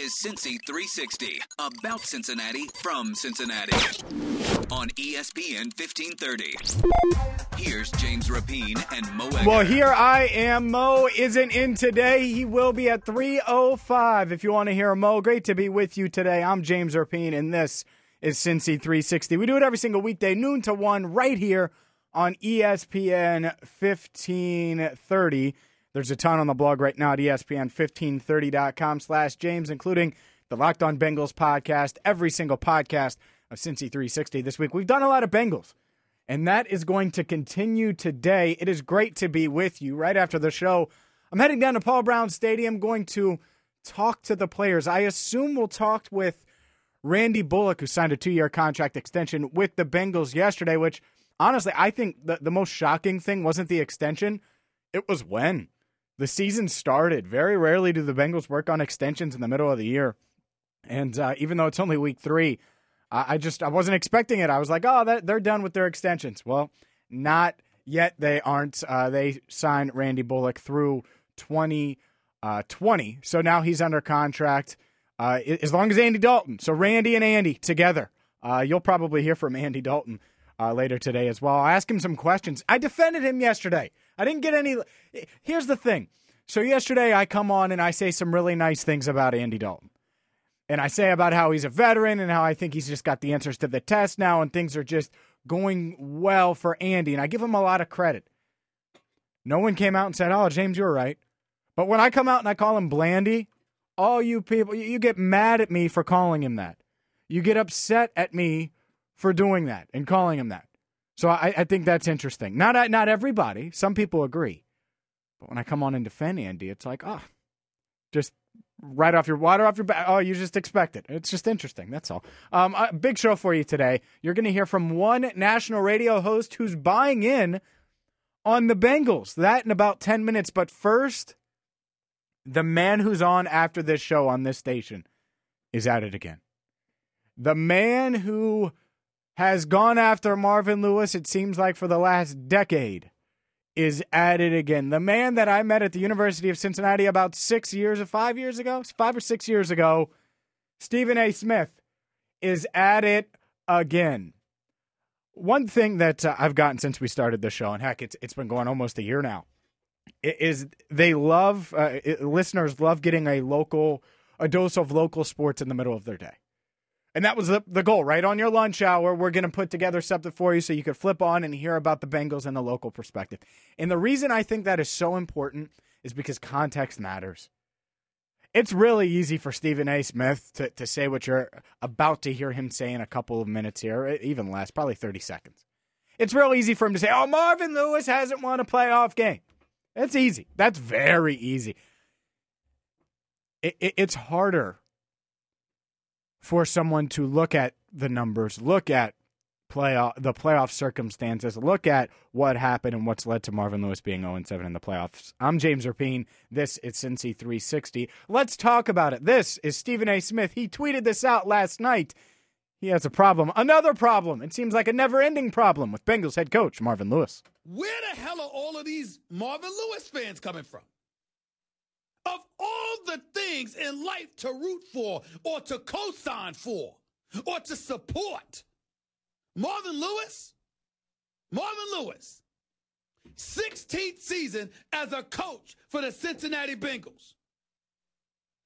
Is Cincy 360, about Cincinnati from Cincinnati. On ESPN 1530. Here's James Rapien and Mo Egger. Well, here I am. Mo isn't in today. He will be at 3.05. If you want to hear Mo, great to be with you today. I'm James Rapien, and this is Cincy 360. We do it every single weekday, noon to 1, right here on ESPN 1530. There's a ton on the blog right now at E ESPN1530.com slash James, including the Locked On Bengals podcast, every single podcast of Cincy 360 this week. We've done a lot of Bengals, and that is going to continue today. It is great to be with you right after the show. I'm heading down to Paul Brown Stadium, going to talk to the players. I assume we'll talk with Randy Bullock, who signed a two year contract extension with the Bengals yesterday, which honestly, I think the, the most shocking thing wasn't the extension, it was when the season started. Very rarely do the Bengals work on extensions in the middle of the year. And uh, even though it's only week three, I, I just I wasn't expecting it. I was like, oh, that, they're done with their extensions. Well, not yet. They aren't. Uh, they signed Randy Bullock through 2020. Uh, 20. so now he's under contract uh, as long as Andy Dalton. So Randy and Andy together. Uh, you'll probably hear from Andy Dalton uh, later today as well. I'll ask him some questions. I defended him yesterday. I didn't get any. Here's the thing. So yesterday I come on and I say some really nice things about Andy Dalton. And I say about how he's a veteran and how I think he's just got the answers to the test now and things are just going well for Andy. And I give him a lot of credit. No one came out and said, Oh, James, you're right. But when I come out and I call him Blandy, all you people, you get mad at me for calling him that. You get upset at me for doing that and calling him that. So I, I think that's interesting. Not not everybody. Some people agree. But when I come on and defend Andy, it's like, oh, just right off your water off your back. Oh, you just expect it. It's just interesting. That's all. Um, a big show for you today. You're going to hear from one national radio host who's buying in on the Bengals. That in about 10 minutes. But first, the man who's on after this show on this station is at it again. The man who has gone after Marvin Lewis, it seems like for the last decade, is at it again. The man that I met at the University of Cincinnati about six years or five years ago, five or six years ago, Stephen A. Smith, is at it again. One thing that uh, I've gotten since we started the show, and heck, it's it's been going almost a year now, is they love uh, it, listeners love getting a local a dose of local sports in the middle of their day. And that was the, the goal, right? On your lunch hour, we're going to put together something for you so you could flip on and hear about the Bengals and the local perspective. And the reason I think that is so important is because context matters. It's really easy for Stephen A. Smith to, to say what you're about to hear him say in a couple of minutes here, even less, probably 30 seconds. It's real easy for him to say, oh, Marvin Lewis hasn't won a playoff game. That's easy. That's very easy. It, it, it's harder for someone to look at the numbers, look at playoff the playoff circumstances, look at what happened and what's led to Marvin Lewis being 0 7 in the playoffs. I'm James Rapien. This is Cincy 360. Let's talk about it. This is Stephen A. Smith. He tweeted this out last night. He has a problem, another problem. It seems like a never ending problem with Bengals head coach Marvin Lewis. Where the hell are all of these Marvin Lewis fans coming from? Of all the things in life to root for or to co sign for or to support, Marvin Lewis, Marvin Lewis, 16th season as a coach for the Cincinnati Bengals.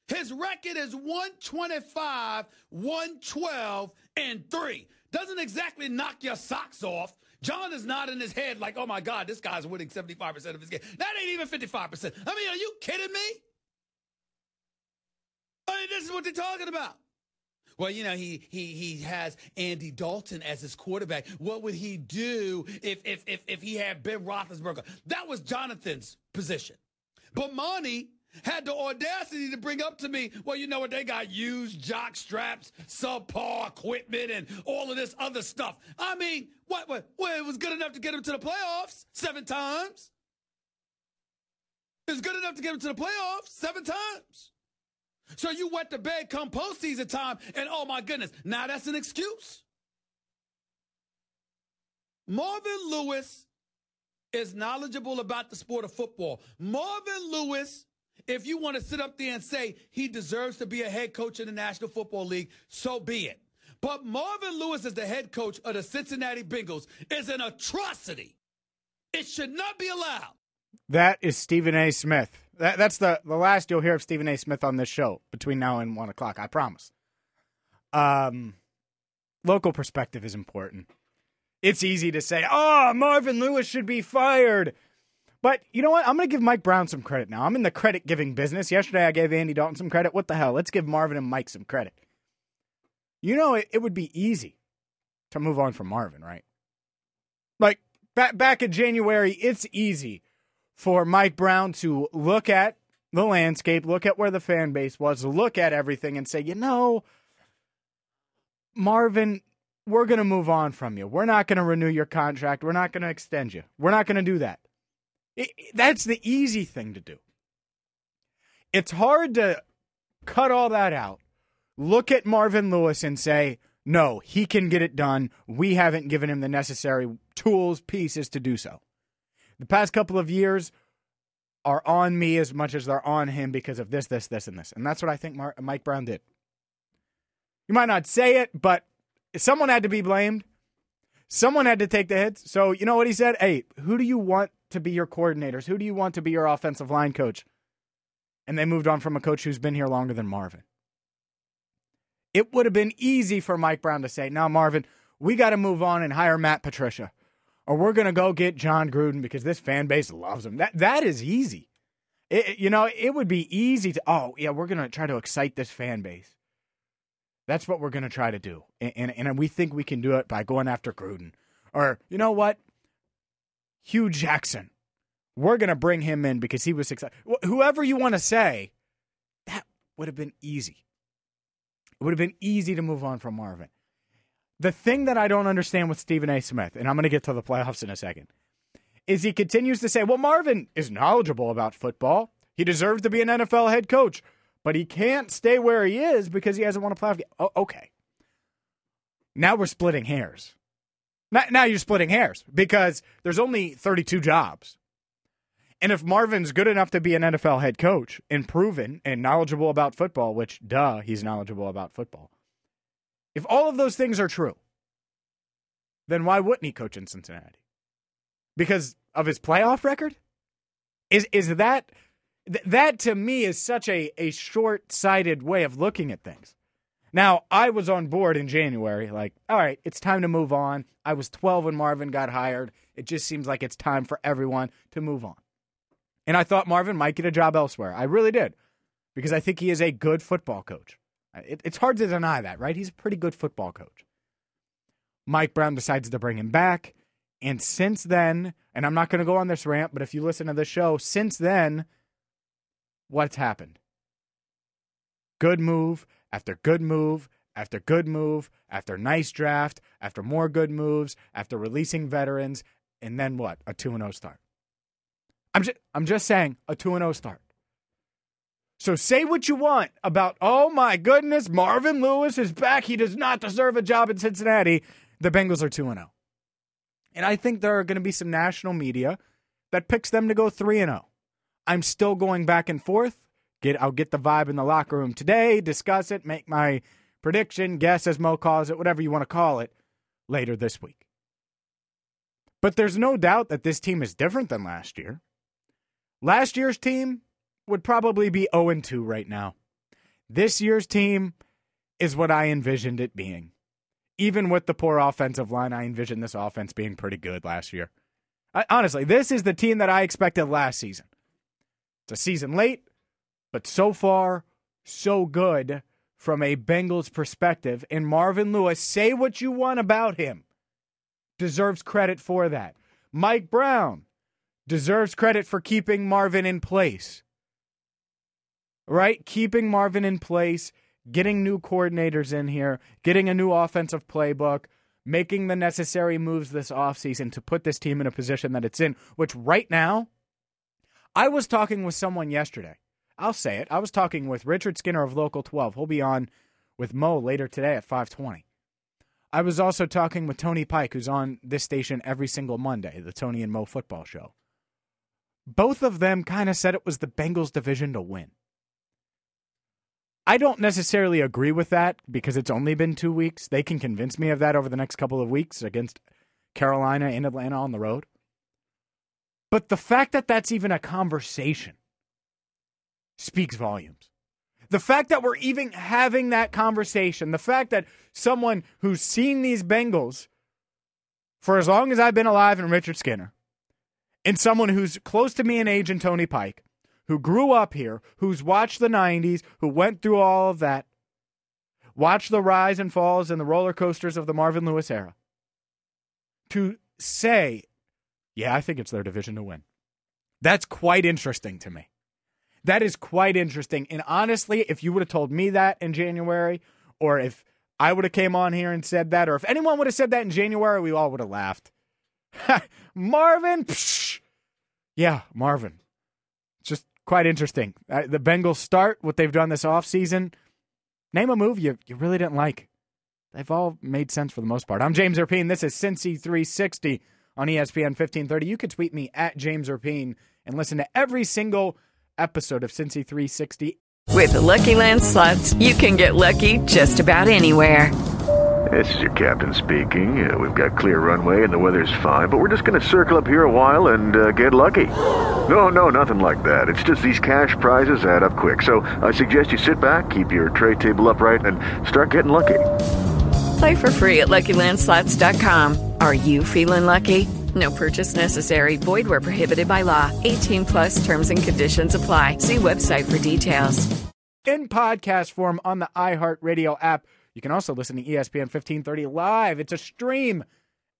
His record is 125, 112, and 3. Doesn't exactly knock your socks off. John is not in his head like, oh my God, this guy's winning 75% of his game. That ain't even 55%. I mean, are you kidding me? I mean, this is what they're talking about. Well, you know, he he he has Andy Dalton as his quarterback. What would he do if if if, if he had Ben Roethlisberger? That was Jonathan's position. But Monty had the audacity to bring up to me, well, you know what? They got used jock straps, subpar equipment, and all of this other stuff. I mean, what? what well, it was good enough to get them to the playoffs seven times. It was good enough to get them to the playoffs seven times. So you wet the bed come postseason time, and oh my goodness, now that's an excuse. Marvin Lewis is knowledgeable about the sport of football. Marvin Lewis, if you want to sit up there and say he deserves to be a head coach in the National Football League, so be it. But Marvin Lewis as the head coach of the Cincinnati Bengals is an atrocity. It should not be allowed. That is Stephen A. Smith. That, that's the, the last you'll hear of Stephen A. Smith on this show between now and one o'clock. I promise. Um, local perspective is important. It's easy to say, "Oh, Marvin Lewis should be fired," but you know what? I'm going to give Mike Brown some credit now. I'm in the credit giving business. Yesterday, I gave Andy Dalton some credit. What the hell? Let's give Marvin and Mike some credit. You know, it, it would be easy to move on from Marvin, right? Like back back in January, it's easy for Mike Brown to look at the landscape, look at where the fan base was, look at everything, and say, you know, Marvin, we're going to move on from you. We're not going to renew your contract. We're not going to extend you. We're not going to do that. It, that's the easy thing to do. It's hard to cut all that out, look at Marvin Lewis and say, no, he can get it done. We haven't given him the necessary tools, pieces to do so. The past couple of years are on me as much as they're on him because of this, this, this, and this. And that's what I think Mike Brown did. You might not say it, but someone had to be blamed. Someone had to take the hits. So, you know what he said? Hey, who do you want to be your coordinators? Who do you want to be your offensive line coach? And they moved on from a coach who's been here longer than Marvin. It would have been easy for Mike Brown to say, now, Marvin, we got to move on and hire Matt Patricia. Or we're going to go get Jon Gruden because this fan base loves him. That That is easy. It, you know, it would be easy to, oh, yeah, we're going to try to excite this fan base. That's what we're going to try to do. And, and, and we think we can do it by going after Gruden. Or, you know what? Hue Jackson. We're going to bring him in because he was excited. Whoever you want to say, that would have been easy. It would have been easy to move on from Marvin. The thing that I don't understand with Stephen A. Smith, and I'm going to get to the playoffs in a second, is he continues to say, well, Marvin is knowledgeable about football. He deserves to be an NFL head coach, but he can't stay where he is because he hasn't won a playoff game. Oh, okay. Now we're splitting hairs. Now you're splitting hairs because there's only 32 jobs. And if Marvin's good enough to be an NFL head coach and proven and knowledgeable about football, which, duh, he's knowledgeable about football, if all of those things are true, then why wouldn't he coach in Cincinnati? Because of his playoff record? Is is that that to me is such a, a short-sighted way of looking at things. Now, I was on board in January, like, all right, it's time to move on. I was 12 when Marvin got hired. It just seems like it's time for everyone to move on. And I thought Marvin might get a job elsewhere. I really did, because I think he is a good football coach. Uh, it, it's hard to deny that, right? He's a pretty good football coach. Mike Brown decides to bring him back. And since then, and I'm not going to go on this rant, but if you listen to the show, since then, what's happened? Good move after good move after good move after nice draft after more good moves after releasing veterans, and then what? A 2 0 start. I'm just, I'm just saying a 2 0 start. So say what you want about, oh my goodness, Marvin Lewis is back. He does not deserve a job in Cincinnati. The Bengals are 2 0. And I think there are going to be some national media that picks them to go 3 0. I'm still going back and forth. Get I'll get the vibe in the locker room today, discuss it, make my prediction, guess as Mo calls it, whatever you want to call it, later this week. But there's no doubt that this team is different than last year. Last year's team would probably be 0 2 right now. This year's team is what I envisioned it being. Even with the poor offensive line, I envisioned this offense being pretty good last year. I, honestly, this is the team that I expected last season. It's a season late, but so far, so good from a Bengals perspective. And Marvin Lewis, say what you want about him, deserves credit for that. Mike Brown deserves credit for keeping Marvin in place. right? Keeping Marvin in place, getting new coordinators in here, getting a new offensive playbook, making the necessary moves this offseason to put this team in a position that it's in, which right now, I was talking with someone yesterday. I'll say it. I was talking with Richard Skinner of Local 12. He'll be on with Mo later today at 520. I was also talking with Tony Pike, who's on this station every single Monday, the Tony and Mo football show. Both of them kind of said it was the Bengals division to win. I don't necessarily agree with that because it's only been two weeks. They can convince me of that over the next couple of weeks against Carolina and Atlanta on the road. But the fact that that's even a conversation speaks volumes. The fact that we're even having that conversation, the fact that someone who's seen these Bengals for as long as I've been alive and Richard Skinner, and someone who's close to me in age and Tony Pike, who grew up here, who's watched the 90s, who went through all of that, watched the rise and falls and the roller coasters of the Marvin Lewis era, to say, yeah, I think it's their division to win. That's quite interesting to me. That is quite interesting. And honestly, if you would have told me that in January, or if I would have came on here and said that, or if anyone would have said that in January, we all would have laughed. Marvin, psh. yeah, Marvin. Just quite interesting. Uh, the Bengals start what they've done this offseason. Name a move you, you really didn't like. They've all made sense for the most part. I'm James Rapien. This is Cincy 360 on ESPN 1530. You can tweet me at James Rapien and listen to every single episode of Cincy 360. With the Lucky Land slots, you can get lucky just about anywhere. This is your captain speaking. Uh, we've got clear runway and the weather's fine, but we're just going to circle up here a while and uh, get lucky. No, no, nothing like that. It's just these cash prizes add up quick. So I suggest you sit back, keep your tray table upright, and start getting lucky. Play for free at LuckyLandSlots.com. Are you feeling lucky? No purchase necessary. Void where prohibited by law. 18 plus terms and conditions apply. See website for details. In podcast form on the iHeartRadio app. You can also listen to ESPN 1530 live. It's a stream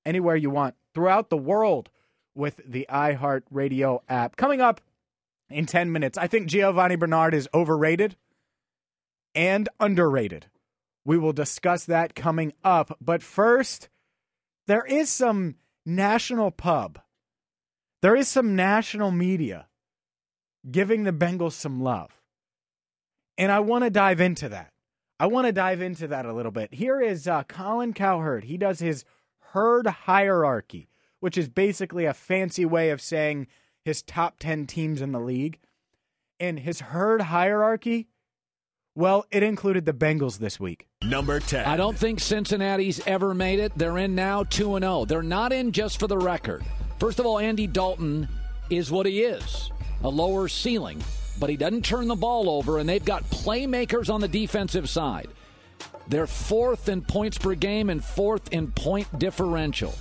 anywhere you want throughout the world with the iHeartRadio app. Coming up in 10 minutes, I think Giovani Bernard is overrated and underrated. We will discuss that coming up. But first, there is some national pub. There is some national media giving the Bengals some love. And I want to dive into that. I want to dive into that a little bit. Here is uh, Colin Cowherd. He does his herd hierarchy, which is basically a fancy way of saying his top 10 teams in the league. And his herd hierarchy, well, it included the Bengals this week. Number 10. I don't think Cincinnati's ever made it. They're in now 2 0. They're not in just for the record. First of all, Andy Dalton is what he is a lower ceiling, but he doesn't turn the ball over, and they've got playmakers on the defensive side. They're fourth in points per game and fourth in point differential.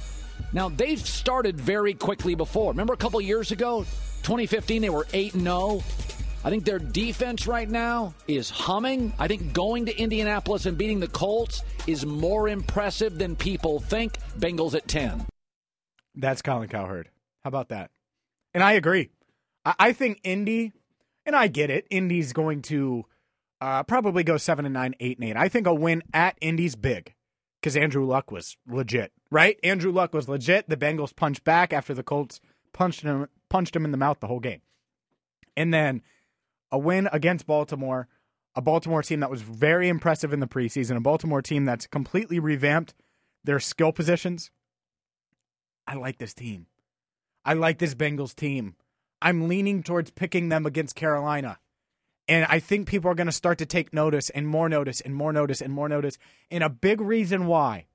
Now, they've started very quickly before. Remember a couple years ago, 2015, they were 8 0. I think their defense right now is humming. I think going to Indianapolis and beating the Colts is more impressive than people think. Bengals at 10. That's Colin Cowherd. How about that? And I agree. I, I think Indy, and I get it, Indy's going to uh, probably go 7 and 9, 8 and 8. I think a win at Indy's big because Andrew Luck was legit, right? Andrew Luck was legit. The Bengals punched back after the Colts punched him, punched him in the mouth the whole game. And then a win against Baltimore, a Baltimore team that was very impressive in the preseason, a Baltimore team that's completely revamped their skill positions. I like this team. I like this Bengals team. I'm leaning towards picking them against Carolina. And I think people are going to start to take notice and more notice and more notice and more notice. And a big reason why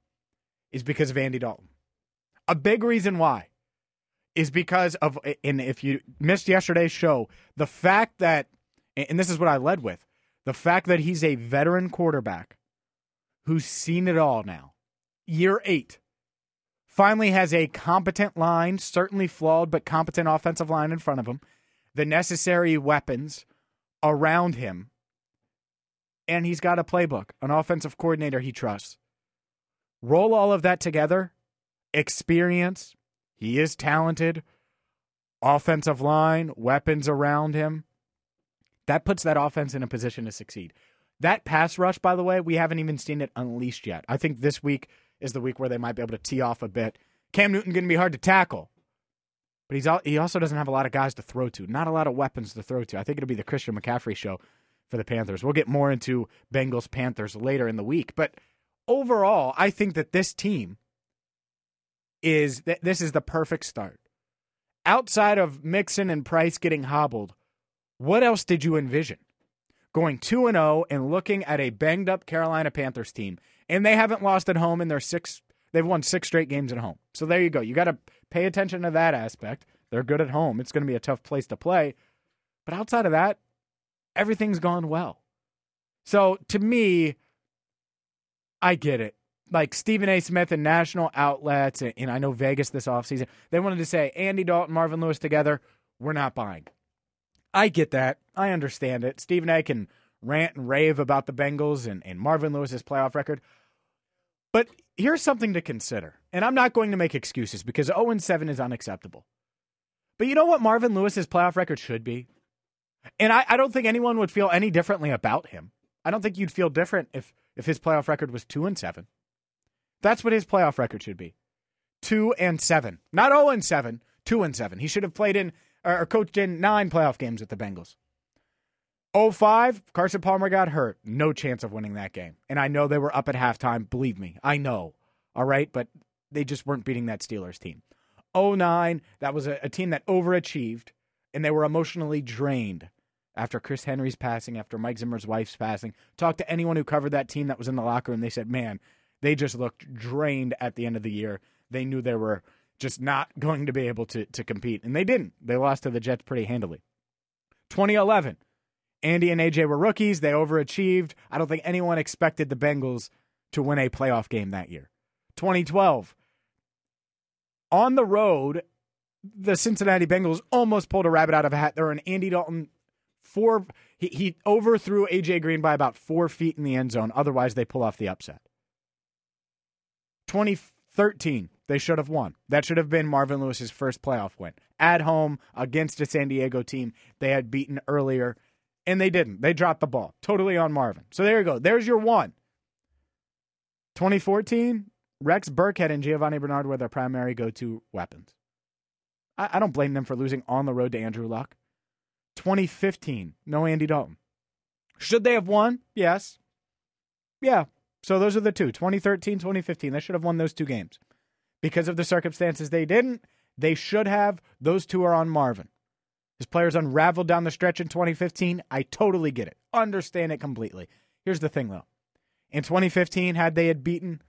is because of Andy Dalton. A big reason why is because of, and if you missed yesterday's show, the fact that, and this is what I led with, the fact that he's a veteran quarterback who's seen it all now, year eight, finally has a competent line, certainly flawed, but competent offensive line in front of him, the necessary weapons around him, and he's got a playbook, an offensive coordinator he trusts. Roll all of that together, experience, he is talented, offensive line, weapons around him. That puts that offense in a position to succeed. That pass rush, by the way, we haven't even seen it unleashed yet. I think this week is the week where they might be able to tee off a bit. Cam Newton going to be hard to tackle, but he's he also doesn't have a lot of guys to throw to, not a lot of weapons to throw to. I think it'll be the Christian McCaffrey show for the Panthers. We'll get more into Bengals Panthers later in the week, but overall, I think that this team is th- this is the perfect start. Outside of Mixon and Price getting hobbled, what else did you envision? Going 2 and 0 and looking at a banged up Carolina Panthers team, and they haven't lost at home in their six they've won 6 straight games at home. So there you go. You got to pay attention to that aspect. They're good at home. It's going to be a tough place to play. But outside of that, everything's gone well. So to me, I get it. Like Stephen A. Smith and national outlets, and, and I know Vegas this offseason, they wanted to say Andy Dalton, Marvin Lewis together. We're not buying. I get that. I understand it. Stephen A. can rant and rave about the Bengals and, and Marvin Lewis's playoff record. But here's something to consider. And I'm not going to make excuses because 0 7 is unacceptable. But you know what Marvin Lewis's playoff record should be? And I, I don't think anyone would feel any differently about him. I don't think you'd feel different if, if his playoff record was 2 and 7. That's what his playoff record should be. 2 and 7. Not 0 and 7, 2 and 7. He should have played in or coached in 9 playoff games with the Bengals. 05, Carson Palmer got hurt. No chance of winning that game. And I know they were up at halftime. Believe me, I know. All right, but they just weren't beating that Steelers team. 09, that was a, a team that overachieved and they were emotionally drained after Chris Henry's passing, after Mike Zimmer's wife's passing. Talk to anyone who covered that team that was in the locker room. They said, man, they just looked drained at the end of the year. They knew they were just not going to be able to, to compete. And they didn't. They lost to the Jets pretty handily. 2011, Andy and AJ were rookies. They overachieved. I don't think anyone expected the Bengals to win a playoff game that year. 2012, on the road, the Cincinnati Bengals almost pulled a rabbit out of a hat. They're an Andy Dalton four. He, he overthrew AJ Green by about four feet in the end zone. Otherwise, they pull off the upset. 2013, they should have won. That should have been Marvin Lewis's first playoff win at home against a San Diego team they had beaten earlier, and they didn't. They dropped the ball totally on Marvin. So there you go. There's your one. 2014, Rex Burkhead and Giovani Bernard were their primary go to weapons. I, I don't blame them for losing on the road to Andrew Luck. 2015, no Andy Dalton. Should they have won? Yes. Yeah. So those are the two 2013, 2015. They should have won those two games. Because of the circumstances they didn't, they should have. Those two are on Marvin. His players unraveled down the stretch in 2015. I totally get it. Understand it completely. Here's the thing, though. In 2015, had they had beaten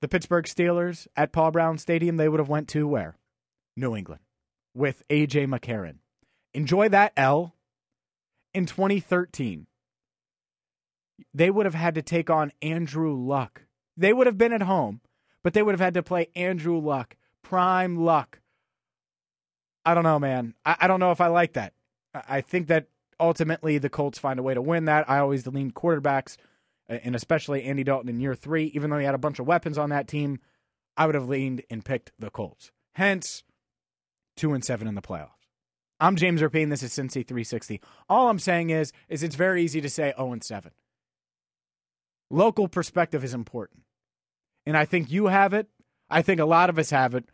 the Pittsburgh Steelers at Paul Brown Stadium, they would have went to where? New England with AJ McCarron. Enjoy that L. In 2013, they would have had to take on Andrew Luck. They would have been at home, but they would have had to play Andrew Luck, prime Luck. I don't know, man. I, I don't know if I like that. I, I think that ultimately the Colts find a way to win that. I always lean quarterbacks, uh, and especially Andy Dalton in year three. Even though he had a bunch of weapons on that team, I would have leaned and picked the Colts. Hence, two and seven in the playoffs. I'm James Rapien. This is Cincy 360. All I'm saying is, is it's very easy to say 0 and 7. Local perspective is important. And I think you have it. I think a lot of us have it.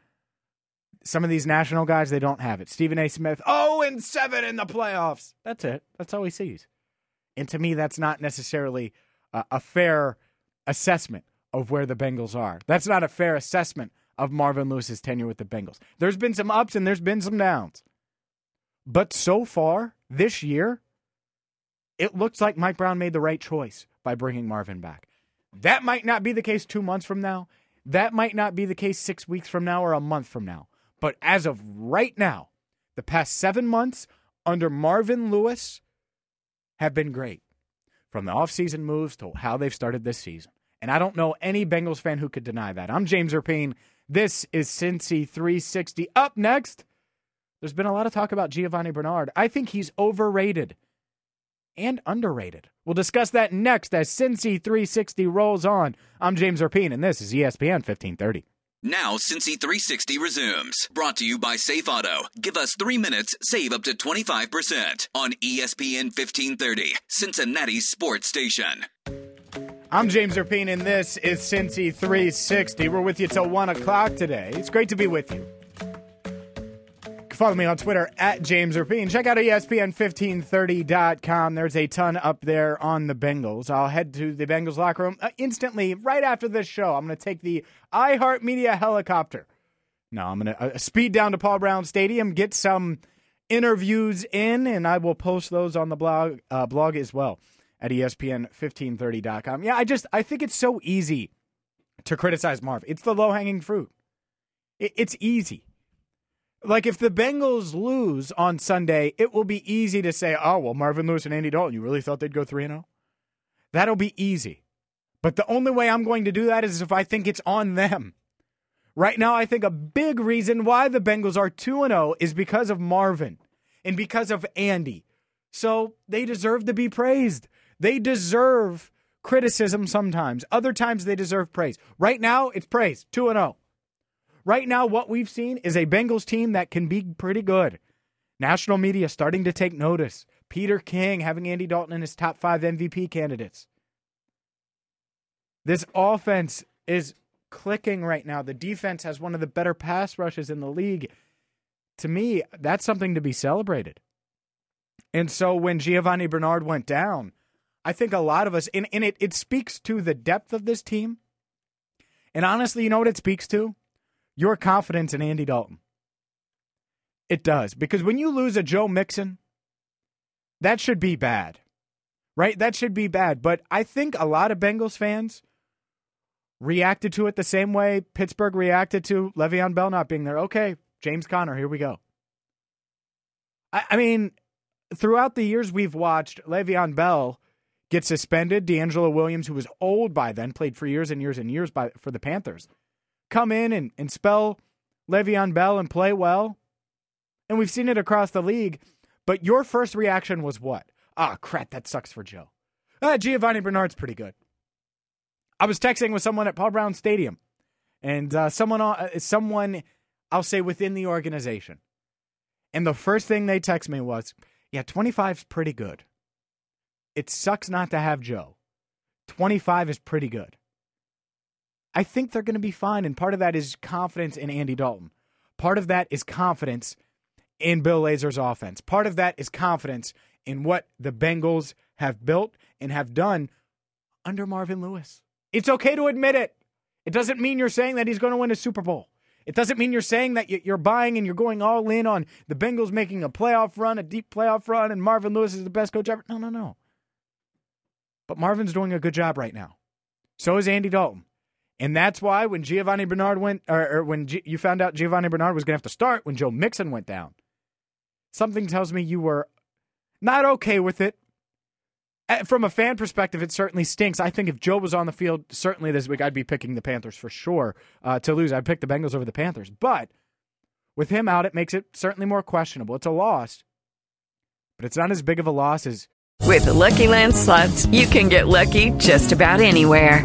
Some of these national guys, they don't have it. Stephen A. Smith, 0 and 7 in the playoffs. That's it. That's all he sees. And to me, that's not necessarily a, a fair assessment of where the Bengals are. That's not a fair assessment of Marvin Lewis's tenure with the Bengals. There's been some ups and there's been some downs. But so far this year, it looks like Mike Brown made the right choice by bringing Marvin back. That might not be the case two months from now. That might not be the case six weeks from now or a month from now. But as of right now, the past seven months under Marvin Lewis have been great. From the offseason moves to how they've started this season. And I don't know any Bengals fan who could deny that. I'm James Rapien. This is Cincy 360. Up next. There's been a lot of talk about Giovani Bernard. I think he's overrated and underrated. We'll discuss that next as Cincy 360 rolls on. I'm James Rapien, and this is ESPN 1530. Now, Cincy 360 resumes. Brought to you by Safe Auto. Give us three minutes, save up to 25% on ESPN 1530, Cincinnati's sports station. I'm James Rapien, and this is Cincy 360. We're with you till 1 o'clock today. It's great to be with you. Follow me on Twitter at James Rapien. Check out E ESPN1530.com. There's a ton up there on the Bengals. I'll head to the Bengals locker room uh, instantly right after this show. I'm going to take the iHeartMedia helicopter. No, I'm going to uh, speed down to Paul Brown Stadium, get some interviews in, and I will post those on the blog uh, blog as well at E ESPN1530.com. Yeah, I just I think it's so easy to criticize Marv. It's the low hanging fruit. It, it's easy. Like if the Bengals lose on Sunday, it will be easy to say, "Oh, well, Marvin Lewis and Andy Dalton, you really thought they'd go 3 0?" That'll be easy. But the only way I'm going to do that is if I think it's on them. Right now, I think a big reason why the Bengals are 2 0 is because of Marvin and because of Andy. So they deserve to be praised. They deserve criticism sometimes. Other times they deserve praise. Right now, it's praise 2 0. Right now, what we've seen is a Bengals team that can be pretty good. National media starting to take notice. Peter King having Andy Dalton in his top five MVP candidates. This offense is clicking right now. The defense has one of the better pass rushes in the league. To me, that's something to be celebrated. And so when Giovani Bernard went down, I think a lot of us, and, and it, it speaks to the depth of this team. And honestly, you know what it speaks to? Your confidence in Andy Dalton. It does. Because when you lose a Joe Mixon, that should be bad, right? That should be bad. But I think a lot of Bengals fans reacted to it the same way Pittsburgh reacted to Le'Veon Bell not being there. Okay, James Conner, here we go. I, I mean, throughout the years we've watched Le'Veon Bell get suspended. DeAngelo Williams, who was old by then, played for years and years and years by for the Panthers, come in and, and spell Le'Veon Bell and play well. And we've seen it across the league. But your first reaction was what? Ah, crap, that sucks for Joe. Ah, Giovani Bernard's pretty good. I was texting with someone at Paul Brown Stadium, and uh, someone, uh, someone, I'll say within the organization, and the first thing they text me was, "Yeah, 25's pretty good. It sucks not to have Joe. 25 is pretty good." I think they're going to be fine, and part of that is confidence in Andy Dalton. Part of that is confidence in Bill Lazor's offense. Part of that is confidence in what the Bengals have built and have done under Marvin Lewis. It's okay to admit it. It doesn't mean you're saying that he's going to win a Super Bowl. It doesn't mean you're saying that you're buying and you're going all in on the Bengals making a playoff run, a deep playoff run, and Marvin Lewis is the best coach ever. No, no, no. But Marvin's doing a good job right now. So is Andy Dalton. And that's why when Giovani Bernard went, or, or when G, you found out Giovani Bernard was going to have to start when Joe Mixon went down, something tells me you were not okay with it. From a fan perspective, it certainly stinks. I think if Joe was on the field, certainly this week, I'd be picking the Panthers for sure uh, to lose. I'd pick the Bengals over the Panthers. But with him out, it makes it certainly more questionable. It's a loss, but it's not as big of a loss as With the Lucky Land slots, you can get lucky just about anywhere.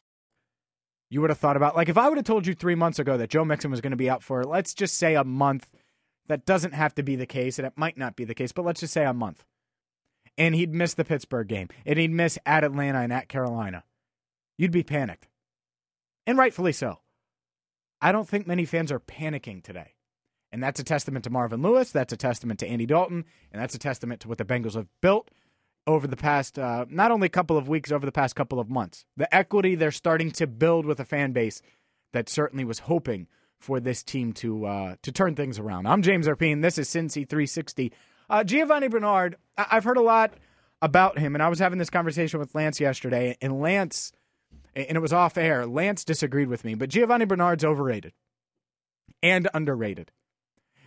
You would have thought about. Like if I would have told you three months ago that Joe Mixon was going to be out for, let's just say a month, that doesn't have to be the case, and it might not be the case, but let's just say a month. And he'd miss the Pittsburgh game, and he'd miss at Atlanta and at Carolina. You'd be panicked. And rightfully so. I don't think many fans are panicking today. And that's a testament to Marvin Lewis. That's a testament to Andy Dalton. And that's a testament to what the Bengals have built over the past, uh, not only a couple of weeks, over the past couple of months. The equity they're starting to build with a fan base that certainly was hoping for this team to uh, to turn things around. I'm James Rapien. This is Cincy 360. Uh, Giovani Bernard, I- I've heard a lot about him, and I was having this conversation with Lance yesterday, and Lance, and it was off air. Lance disagreed with me, but Giovani Bernard's overrated and underrated.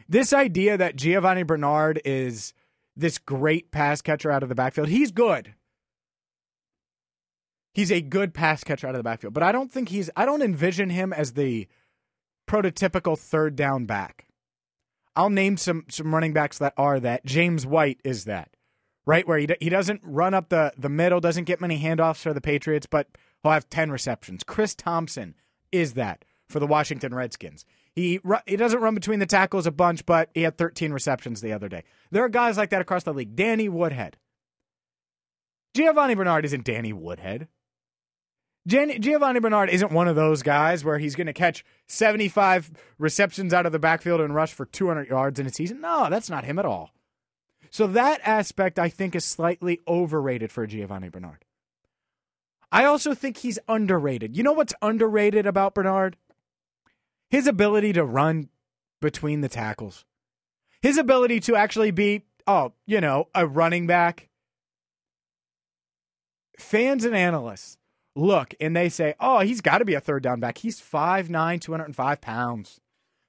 This idea that Giovani Bernard is this great pass catcher out of the backfield, he's good. He's a good pass catcher out of the backfield, but I don't think he's, I don't envision him as the prototypical third down back. I'll name some, some running backs that are that. James White is that, right? Where he, he doesn't run up the, the middle, doesn't get many handoffs for the Patriots, but he'll have 10 receptions. Chris Thompson is that for the Washington Redskins. He he doesn't run between the tackles a bunch, but he had 13 receptions the other day. There are guys like that across the league. Danny Woodhead. Giovani Bernard isn't Danny Woodhead. Giovani Bernard isn't one of those guys where he's going to catch 75 receptions out of the backfield and rush for 200 yards in a season. No, that's not him at all. So that aspect I think is slightly overrated for Giovani Bernard. I also think he's underrated. You know what's underrated about Bernard? His ability to run between the tackles. His ability to actually be, oh, you know, a running back. Fans and analysts look and they say, oh, he's got to be a third down back. He's 5'9, 205 pounds.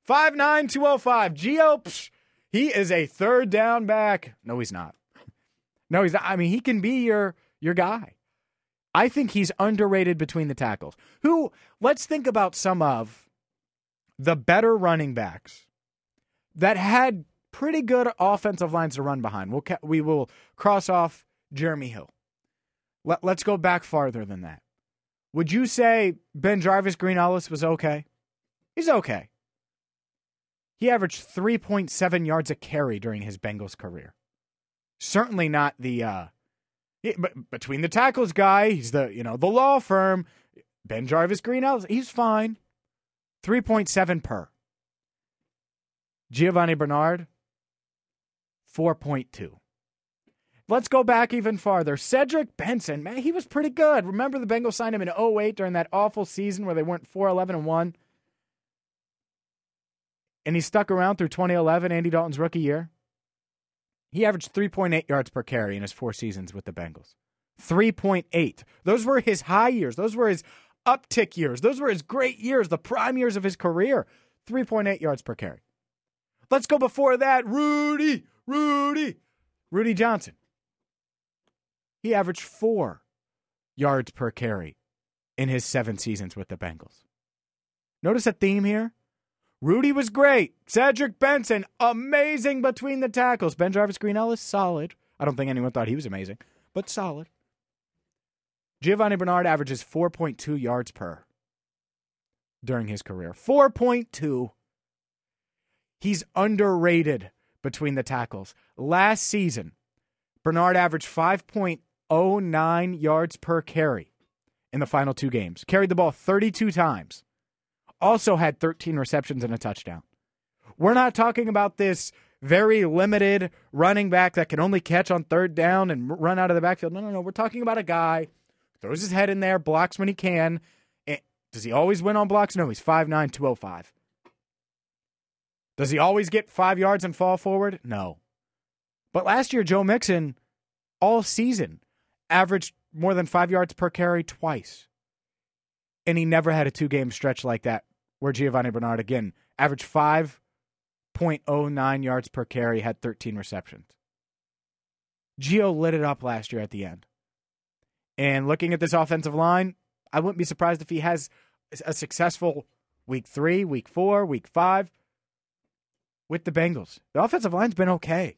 5'9, 205. Geo, psh, he is a third down back. No, he's not. No, he's not. I mean, he can be your your guy. I think he's underrated between the tackles. Who, let's think about some of the better running backs that had pretty good offensive lines to run behind. We'll, we will cross off Jeremy Hill. Let, let's go back farther than that. Would you say BenJarvus Green-Ellis was okay? He's okay. He averaged 3.7 yards a carry during his Bengals career. Certainly not the uh, but between the tackles guy, he's the you know the law firm. BenJarvus Green-Ellis, he's fine. Three point seven per. Giovani Bernard, four point two. Let's go back even farther. Cedric Benson, man, he was pretty good. Remember the Bengals signed him in 08 during that awful season where they went 4 11 and 1? And he stuck around through 2011, Andy Dalton's rookie year. He averaged 3.8 yards per carry in his four seasons with the Bengals. 3.8. Those were his high years. Those were his uptick years. Those were his great years, the prime years of his career. 3.8 yards per carry. Let's go before that. Rudy, Rudy, Rudi Johnson. He averaged four yards per carry in his seven seasons with the Bengals. Notice a theme here? Rudy was great. Cedric Benson, amazing between the tackles. BenJarvus Green-Ellis, solid. I don't think anyone thought he was amazing, but solid. Giovani Bernard averages 4.2 yards per during his career. 4.2. He's underrated between the tackles. Last season, Bernard averaged 5.09 yards per carry in the final two games. Carried the ball 32 times. Also had 13 receptions and a touchdown. We're not talking about this very limited running back that can only catch on third down and run out of the backfield. No, no, no. We're talking about a guy throws his head in there, blocks when he can. Does he always win on blocks? No, he's 5'9, 205. Does he always get five yards and fall forward? No. But last year, Joe Mixon, all season, averaged more than five yards per carry twice. And he never had a two game stretch like that where Giovani Bernard, again, averaged 5.09 yards per carry, had 13 receptions. Gio lit it up last year at the end. And looking at this offensive line, I wouldn't be surprised if he has a successful week three, week four, week five with the Bengals. The offensive line's been okay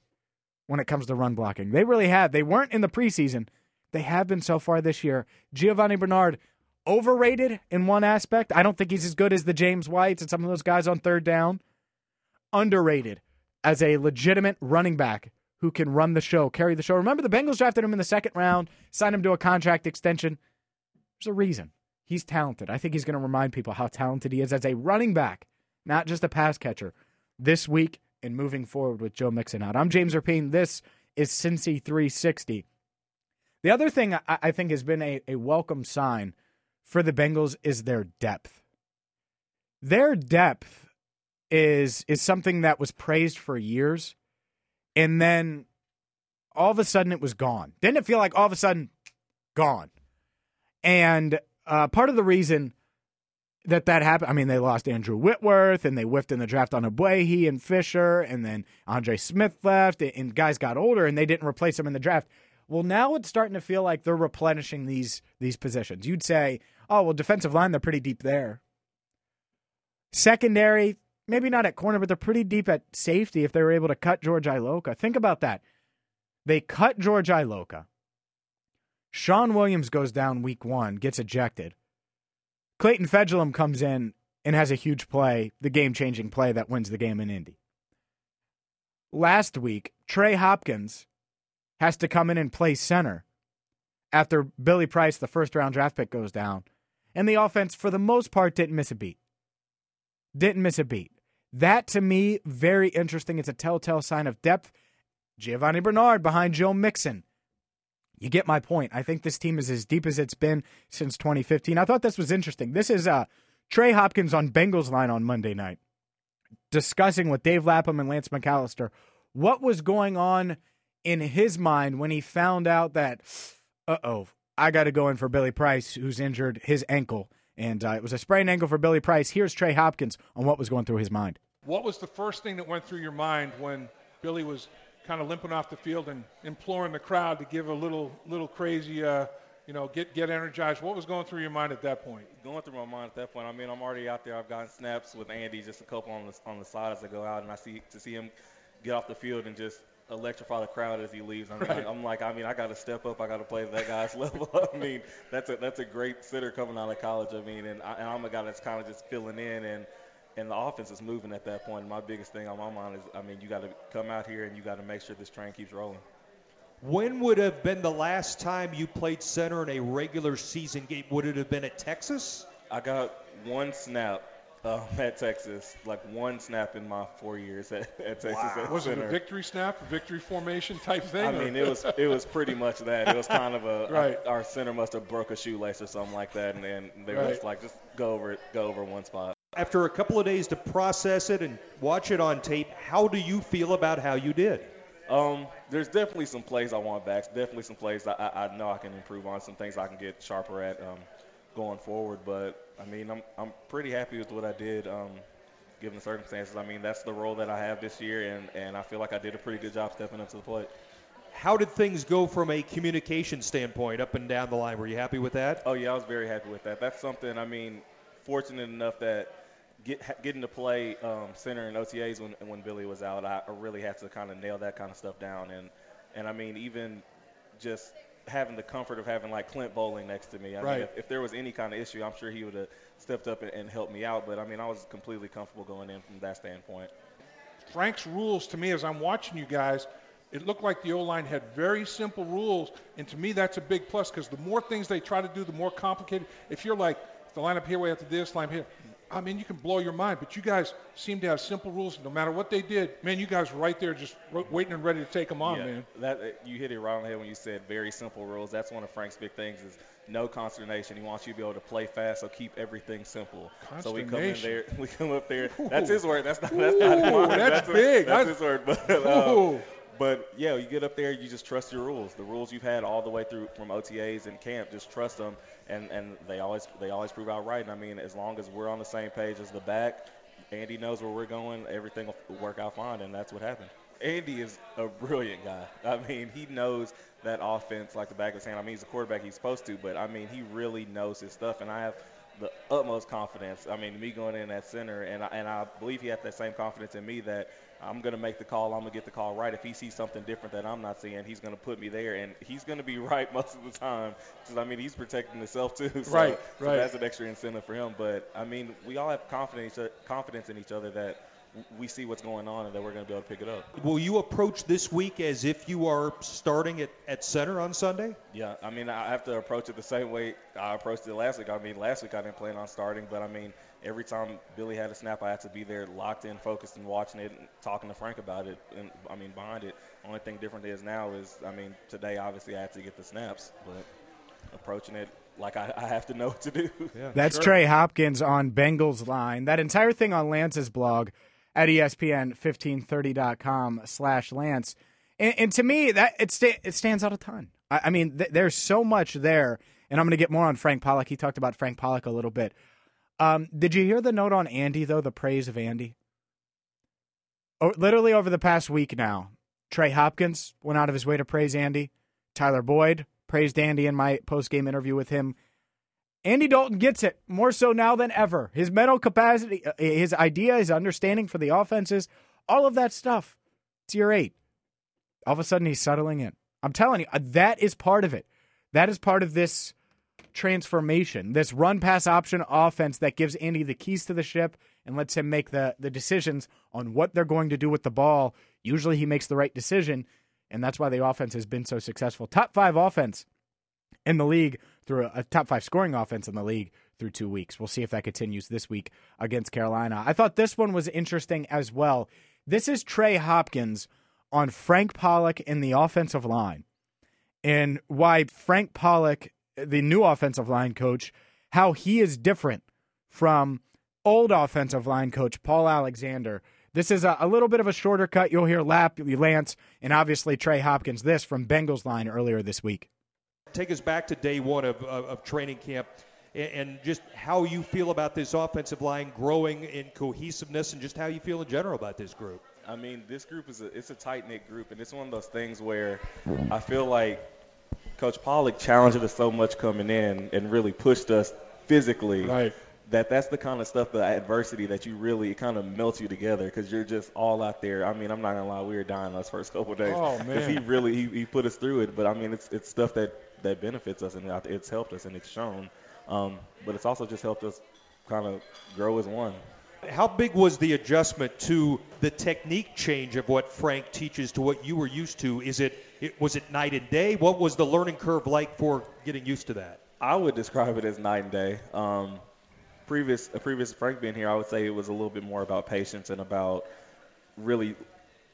when it comes to run blocking. They really have. They weren't in the preseason. They have been so far this year. Giovani Bernard, overrated in one aspect. I don't think he's as good as the James Whites and some of those guys on third down. Underrated as a legitimate running back who can run the show, carry the show. Remember, the Bengals drafted him in the second round, signed him to a contract extension. There's a reason. He's talented. I think he's going to remind people how talented he is as a running back, not just a pass catcher, this week and moving forward with Joe Mixon out. I'm James Rapien. This is Cincy 360. The other thing I, I think has been a, a welcome sign for the Bengals is their depth. Their depth is is something that was praised for years and then all of a sudden it was gone. Didn't it feel like all of a sudden gone? And uh, part of the reason that that happened. I mean, they lost Andrew Whitworth and they whiffed in the draft on Ogbuehi and Fisher, and then Andre Smith left, and guys got older and they didn't replace them in the draft. Well, now it's starting to feel like they're replenishing these these positions. You'd say, oh well, defensive line they're pretty deep there. Secondary, maybe not at corner, but they're pretty deep at safety if they were able to cut George Iloka. Think about that. They cut George Iloka. Shawn Williams goes down week one, gets ejected. Clayton Fejedelem comes in and has a huge play, the game changing play that wins the game in Indy. Last week, Trey Hopkins has to come in and play center after Billy Price, the first round draft pick, goes down. And the offense, for the most part, didn't miss a beat. Didn't miss a beat. That to me, very interesting. It's a telltale sign of depth. Giovani Bernard behind Joe Mixon. You get my point. I think this team is as deep as it's been since 2015. I thought this was interesting. This is uh, Trey Hopkins on Bengals line on Monday night, discussing with Dave Lapham and Lance McAllister what was going on in his mind when he found out that, uh oh, I got to go in for Billy Price, who's injured his ankle. And uh, it was a sprained ankle for Billy Price. Here's Trey Hopkins on what was going through his mind. What was the first thing that went through your mind when Billy was kind of limping off the field and imploring the crowd to give a little little crazy, uh, you know, get get energized. What was going through your mind at that point? Going through my mind at that point, I mean, I'm already out there. I've gotten snaps with Andy, just a couple on the on the side as I go out, and I see to see him get off the field and just electrify the crowd as he leaves. I mean, right. I'm like, I mean, I got to step up. I got to play at that guy's level. I mean, that's a that's a great sitter coming out of college. I mean, and, I, and I'm a guy that's kind of just filling in and and the offense is moving at that point. And my biggest thing on my mind is, I mean, you got to come out here and you got to make sure this train keeps rolling. When would have been the last time you played center in a regular season game? Would it have been at Texas? I got one snap um, at Texas, like one snap in my four years at, at Texas. Wow. At was center. it a victory snap, a victory formation type thing? I mean, it was it was pretty much that. It was kind of a right. our, our center must have broke a shoelace or something like that, and then they right. were just like, just go over it, go over one spot. After a couple of days to process it and watch it on tape, how do you feel about how you did? Um, there's definitely some plays I want back. Definitely some plays I, I, know I can improve on. Some things I can get sharper at um, going forward. But I mean, I'm I'm pretty happy with what I did. Um, given the circumstances, I mean, that's the role that I have this year, and, and I feel like I did a pretty good job stepping up to the plate. How did things go from a communication standpoint up and down the line? Were you happy with that? Oh yeah, I was very happy with that. That's something. I mean, fortunate enough that get, getting to play um, center in OTAs when when Billy was out, I really had to kind of nail that kind of stuff down. And and I mean, even just having the comfort of having like Clint Boling next to me. I right. mean, if, if, there was any kind of issue, I'm sure he would have stepped up and, and helped me out. But I mean, I was completely comfortable going in from that standpoint. Frank's rules to me, as I'm watching you guys, it looked like the O line had very simple rules, and to me that's a big plus because the more things they try to do, the more complicated. If you're like the lineup here, we have to do this, line here. I mean, you can blow your mind, but you guys seem to have simple rules. No matter what they did, man, you guys were right there just waiting and ready to take them on, yeah, man. That you hit it right on the head when you said very simple rules. That's one of Frank's big things is no consternation. He wants you to be able to play fast, so keep everything simple. So we come in there, we come up there. Ooh. That's his word. That's not that's not mine. That's, that's big. That's, that's, his word. But um, but yeah, you get up there, you just trust your rules. The rules you've had all the way through from OTAs and camp, just trust them, and and they always they always prove out right. And I mean, as long as we're on the same page as the back, Andy knows where we're going, everything will work out fine, and that's what happened. Andy is a brilliant guy. I mean, he knows that offense like the back of his hand. I mean, he's a quarterback; he's supposed to, but I mean, he really knows his stuff, and I have the utmost confidence. I mean, me going in at center, and I, and I believe he had that same confidence in me that I'm going to make the call. I'm going to get the call right. If he sees something different that I'm not seeing, he's going to put me there, and he's going to be right most of the time. Because I mean, he's protecting himself too. So, right, so. That's an extra incentive for him. But I mean, we all have confidence uh, confidence in each other that we see what's going on and that we're going to be able to pick it up. Will you approach this week as if you are starting at, at center on Sunday? Yeah, I mean, I have to approach it the same way I approached it last week. I mean, last week I didn't plan on starting, but I mean, every time Billy had a snap, I had to be there, locked in, focused, and watching it, and talking to Frank about it. And I mean, behind it, only thing different is now is, I mean, today obviously I had to get the snaps, but approaching it like I, I have to know what to do. Yeah, That's sure. Trey Hopkins on Bengals line. That entire thing on Lance's blog at ESPN1530.com slash Lance. And, and, to me, that it, sta- it stands out a ton. I, I mean, th- there's so much there. And I'm going to get more on Frank Pollack. He talked about Frank Pollack a little bit. Um, did you hear the note on Andy though? The praise of Andy. Literally over the past week now, Trey Hopkins went out of his way to praise Andy. Tyler Boyd praised Andy in my post game interview with him. Andy Dalton gets it more so now than ever. His mental capacity, uh, his idea, his understanding for the offenses, all of that stuff. It's year eight. All of a sudden, he's settling in. I'm telling you, uh, that is part of it. That is part of this transformation, this run pass option offense that gives Andy the keys to the ship and lets him make the, the decisions on what they're going to do with the ball. Usually he makes the right decision, and that's why the offense has been so successful. Top five offense in the league through a, a, top five scoring offense in the league through two weeks. We'll see if that continues this week against Carolina. I thought this one was interesting as well. This is Trey Hopkins on Frank Pollack in the offensive line and why Frank Pollack, the new offensive line coach, how he is different from old offensive line coach Paul Alexander. This is a, a, little bit of a shorter cut. You'll hear Lap, Lance, and obviously Trey Hopkins. This from Bengals line earlier this week. Take us back to day one of, of, of training camp and, and just how you feel about this offensive line growing in cohesiveness and just how you feel in general about this group. I mean, this group is a it's a tight knit group, and it's one of those things where I feel like Coach Pollack challenged us so much coming in and really pushed us physically. Right. That that's the kind of stuff, the adversity that you really it kind of melts you together because you're just all out there. I mean, I'm not gonna lie, we were dying those first couple of days oh, because he really he, he put us through it. But I mean, it's it's stuff that that benefits us and it's helped us and it's shown. Um, but it's also just helped us kind of grow as one. How big was the adjustment to the technique change of what Frank teaches to what you were used to? Is it, it was it night and day? What was the learning curve like for getting used to that? I would describe it as night and day. Um, previous previous Frank being here, I would say it was a little bit more about patience and about really.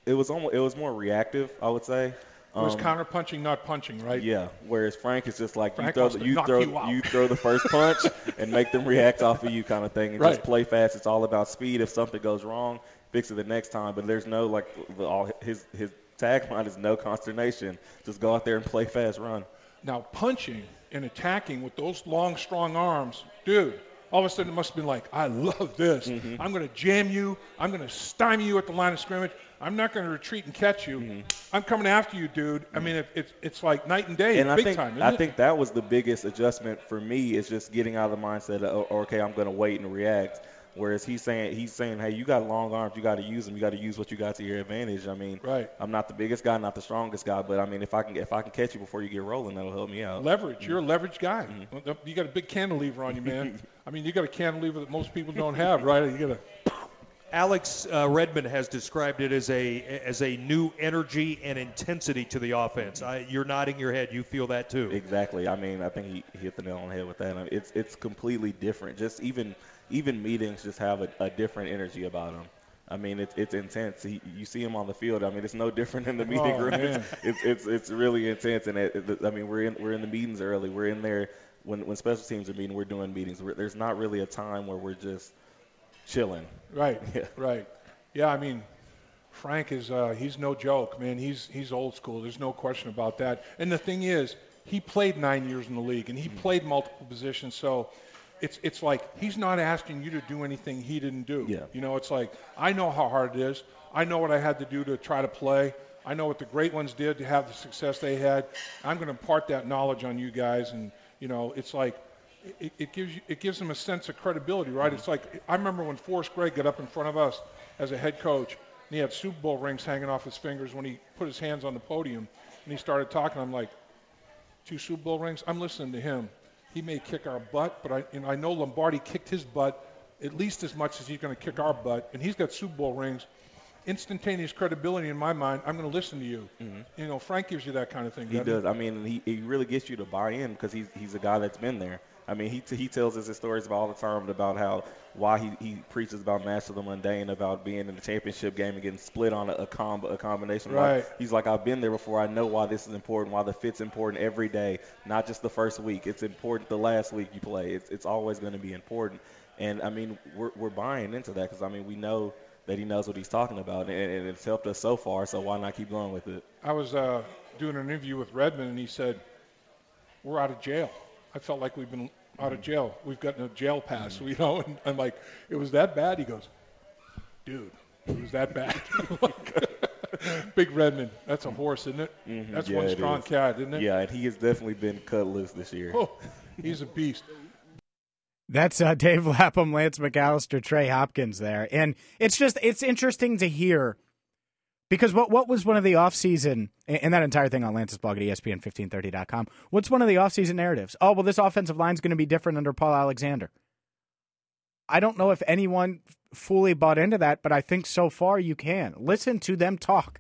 It was almost it was more reactive. I would say. It was um, counter punching, not punching, right? Yeah. Whereas Frank is just like Frank you throw the, you throw you, you, throw the first punch and make them react off of you, kind of thing, and right. just play fast. It's all about speed. If something goes wrong, fix it the next time. But there's no like all his his tagline is no consternation. Just go out there and play fast, run. Now punching and attacking with those long, strong arms, dude all of a sudden it must have been like, I love this. Mm-hmm. I'm going to jam you. I'm going to stymie you at the line of scrimmage. I'm not going to retreat and catch you. Mm-hmm. I'm coming after you, dude. I mean, it, it's it's like night and day, and big I think, time. I it? think that was the biggest adjustment for me is just getting out of the mindset of oh, okay, I'm going to wait and react. Whereas he's saying he's saying, hey, you got long arms, you got to use them, you got to use what you got to your advantage. I mean, right. I'm not the biggest guy, not the strongest guy, but I mean, if I can if I can catch you before you get rolling, that'll help me out. Leverage, mm-hmm. you're a leverage guy. Mm-hmm. You got a big cantilever on you, man. I mean, you got a cantilever that most people don't have, right? You got a Alex uh, Redmond has described it as a as a new energy and intensity to the offense. I, you're nodding your head. You feel that too. Exactly. I mean, I think he hit the nail on the head with that. I mean, it's it's completely different. Just even even meetings just have a, a different energy about them. I mean, it's it's intense. He, you see him on the field. I mean, it's no different in the meeting oh, room. It's, it's, it's it's really intense. And it, it, I mean, we're in we're in the meetings early. We're in there when when special teams are meeting. We're doing meetings. We're, there's not really a time where we're just chilling. Right. Yeah. Right. Yeah. I mean, Frank is uh, he's no joke, man. He's he's old school. There's no question about that. And the thing is, he played nine years in the league, and he mm-hmm. played multiple positions. So it's it's like he's not asking you to do anything he didn't do. Yeah. You know, it's like I know how hard it is. I know what I had to do to try to play. I know what the great ones did to have the success they had. I'm going to impart that knowledge on you guys, and you know, it's like it, it, gives you, it gives them a sense of credibility, right? Mm-hmm. It's like I remember when Forrest Gregg got up in front of us as a head coach, and he had Super Bowl rings hanging off his fingers when he put his hands on the podium, and he started talking. I'm like, two Super Bowl rings. I'm listening to him. He may kick our butt, but I, you know, I know Lombardi kicked his butt at least as much as he's going to kick our butt, and he's got Super Bowl rings. Instantaneous credibility in my mind. I'm going to listen to you. Mm-hmm. You know, Frank gives you that kind of thing. He does. He? I mean, he, he really gets you to buy in because he's he's a guy that's been there. I mean, he t- he tells us his stories about all the time about how why he, he preaches about master the mundane, about being in the championship game and getting split on a, a, comb, a combination. Right. he's like, I've been there before. I know why this is important, why the fit's important every day, not just the first week. It's important the last week you play. It's, it's always going to be important. And, I mean, we're, we're buying into that because, I mean, we know that he knows what he's talking about, and, and it's helped us so far, so why not keep going with it? I was uh, doing an interview with Redmond, and he said, we're out of jail. I felt like we've been out of jail. We've gotten a jail pass, you know, and I'm like, it was that bad. He goes, dude, it was that bad. Big Redmond, that's a horse, isn't it? Mhm, That's yeah, one strong is. cat, isn't it? Yeah, and he has definitely been cut loose this year. Oh, he's a beast. That's uh, Dave Lapham, Lance McAllister, Trey Hopkins there, and it's just it's interesting to hear because what what was one of the offseason and that entire thing on Lance's blog at E ESPN1530.com. What's one of the offseason narratives? Oh well, this offensive line's going to be different under Paul Alexander. I don't know if anyone fully bought into that, but I think so far you can listen to them talk.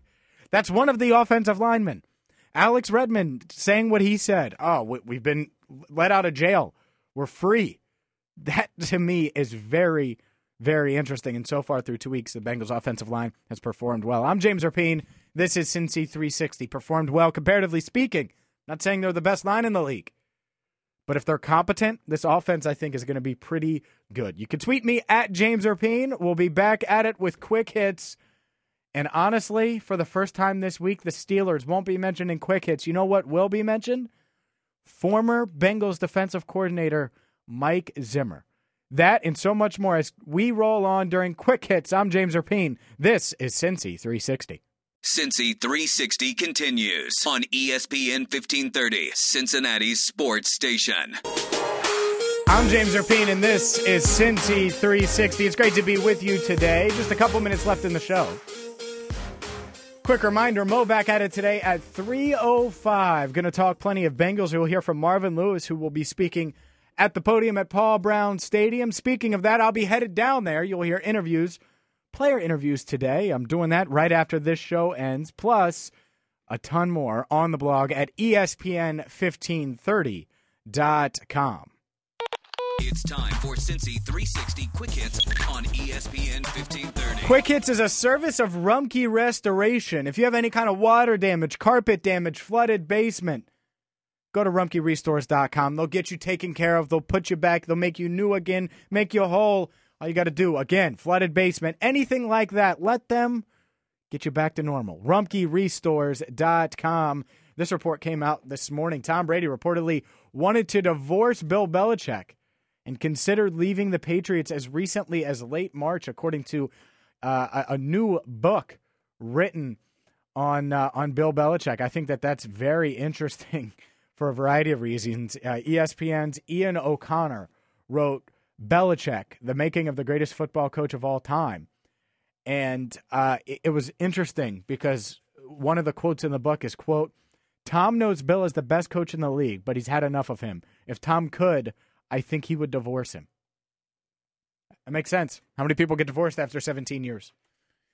That's one of the offensive linemen, Alex Redmond, saying what he said. Oh, we've been let out of jail. We're free that to me is very, very interesting. And so far through two weeks, the Bengals offensive line has performed well. I'm James Rapien. This is Cincy 360. Performed well, comparatively speaking. Not saying they're the best line in the league. But if they're competent, this offense, I think, is going to be pretty good. You can tweet me at James Rapien. We'll be back at it with quick hits. And honestly, for the first time this week, the Steelers won't be mentioned in quick hits. You know what will be mentioned? Former Bengals defensive coordinator Mike Zimmer. That and so much more as we roll on during quick hits. I'm James Rapien. This is Cincy 360. Cincy 360 continues on ESPN 1530, Cincinnati's sports station. I'm James Rapien, and this is Cincy 360. It's great to be with you today. Just a couple minutes left in the show. Quick reminder, Mo back at it today at 3.05. Going to talk plenty of Bengals. We'll hear from Marvin Lewis, who will be speaking at the podium at Paul Brown Stadium. Speaking of that, I'll be headed down there. You'll hear interviews, player interviews today. I'm doing that right after this show ends, plus a ton more on the blog at E ESPN1530.com. It's time for Cincy 360 Quick Hits on ESPN 1530. Quick Hits is a service of Rumkey Restoration. If you have any kind of water damage, carpet damage, flooded basement, go to rumkeyrestores.com. They'll get you taken care of. They'll put you back. They'll make you new again, make you whole. All you got to do, again, flooded basement, anything like that, let them get you back to normal. RumkeyRestores.com. This report came out this morning. Tom Brady reportedly wanted to divorce Bill Belichick and considered leaving the Patriots as recently as late March, according to uh, a, a new book written on uh, on Bill Belichick. I think that that's very interesting for a variety of reasons. Uh, ESPN's Ian O'Connor wrote Belichick, the making of the greatest football coach of all time, and uh, it, it was interesting because one of the quotes in the book is quote. Tom knows Bill is the best coach in the league, but he's had enough of him. If Tom could, I think he would divorce him. That makes sense. How many people get divorced after 17 years?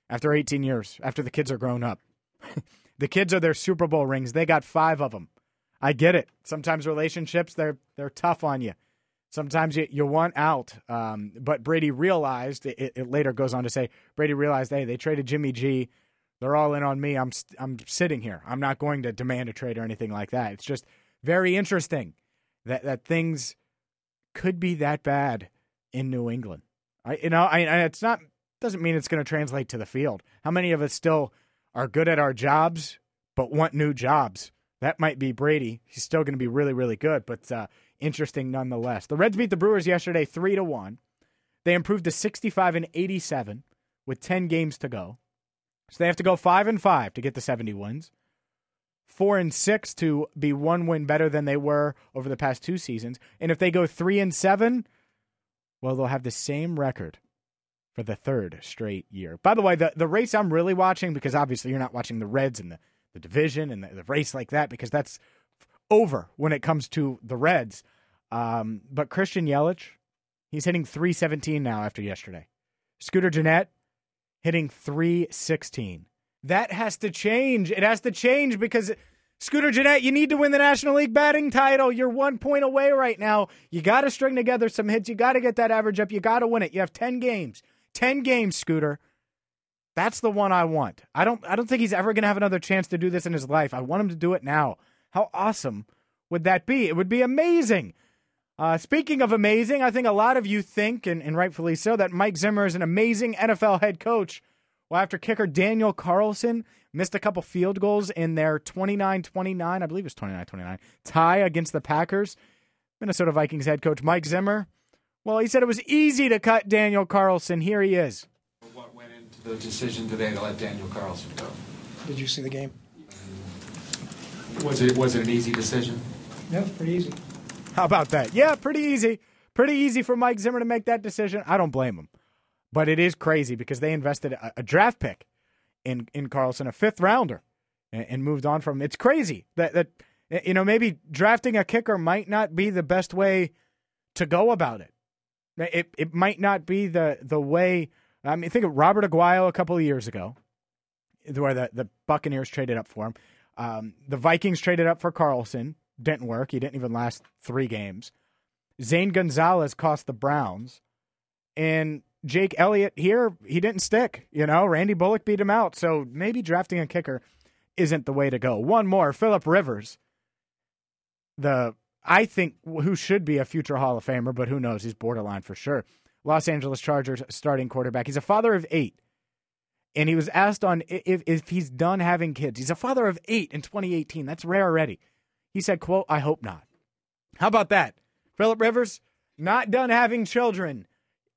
After 18 years? After the kids are grown up? the kids are their Super Bowl rings. They got five of them. I get it. Sometimes relationships they're they're tough on you. Sometimes you, you want out. Um, but Brady realized it, it later goes on to say Brady realized hey they traded Jimmy G. They're all in on me. I'm I'm sitting here. I'm not going to demand a trade or anything like that. It's just very interesting that that things could be that bad in New England. I, you know, I, I it's not doesn't mean it's going to translate to the field. How many of us still are good at our jobs but want new jobs? That might be Brady. He's still going to be really, really good, but uh, interesting nonetheless. The Reds beat the Brewers yesterday, three to one. They improved to sixty-five and eighty-seven with ten games to go, so they have to go five and five to get the seventy wins. Four and six to be one win better than they were over the past two seasons, and if they go three and seven, well, they'll have the same record for the third straight year. By the way, the, the race I'm really watching, because obviously you're not watching the Reds and the, the division and the, the race like that, because that's over when it comes to the Reds. Um, but Christian Yelich, he's hitting 317 now after yesterday. Scooter Gennett hitting 316. That has to change. It has to change because Scooter Gennett, you need to win the National League batting title. You're one point away right now. You got to string together some hits. You got to get that average up. You got to win it. You have 10 games. 10 games, Scooter. That's the one I want. I don't I don't think he's ever going to have another chance to do this in his life. I want him to do it now. How awesome would that be? It would be amazing. Uh, speaking of amazing, I think a lot of you think, and, and rightfully so, that Mike Zimmer is an amazing NFL head coach. Well, after kicker Daniel Carlson missed a couple field goals in their 29 29, I believe it was 29 29, tie against the Packers, Minnesota Vikings head coach Mike Zimmer. Well, he said it was easy to cut Daniel Carlson. Here he is. What went into the decision today to let Daniel Carlson go? Did you see the game? Was it was it an easy decision? Yeah, pretty easy. How about that? Yeah, pretty easy. Pretty easy for Mike Zimmer to make that decision. I don't blame him. But it is crazy because they invested a, a draft pick in, in Carlson, a fifth rounder, and, and moved on from him. It's crazy that, that, you know, maybe drafting a kicker might not be the best way to go about it. It, it might not be the, the way. I mean, think of Robert Aguayo a couple of years ago, where the, the Buccaneers traded up for him. Um, the Vikings traded up for Carlson. Didn't work. He didn't even last three games. Zane Gonzalez cost the Browns. And Jake Elliott here, he didn't stick. You know, Randy Bullock beat him out. So maybe drafting a kicker isn't the way to go. One more, Philip Rivers. The I think who should be a future Hall of Famer, but who knows? He's borderline for sure. Los Angeles Chargers starting quarterback. He's a father of eight. And he was asked on if, if he's done having kids. He's a father of eight in 2018. That's rare already. He said, quote, I hope not. How about that? Philip Rivers, not done having children.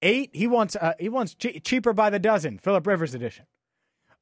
Eight, he wants uh, he wants che- cheaper by the dozen. Philip Rivers edition.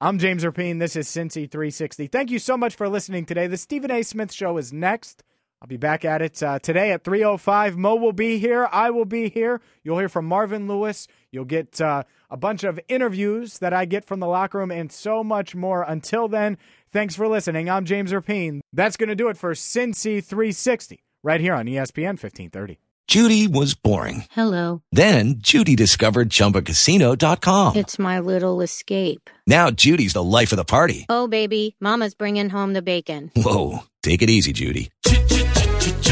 I'm James Rapien. This is Cincy 360. Thank you so much for listening today. The Stephen A. Smith Show is next. I'll be back at it uh, today at 3:05. Mo will be here. I will be here. You'll hear from Marvin Lewis. You'll get uh, a bunch of interviews that I get from the locker room and so much more. Until then, thanks for listening. I'm James Rapien. That's going to do it for Cincy 360 right here on ESPN 1530. Judy was boring. Hello. Then Judy discovered ChumbaCasino.com. It's my little escape. Now Judy's the life of the party. Oh baby, Mama's bringing home the bacon. Whoa, take it easy, Judy.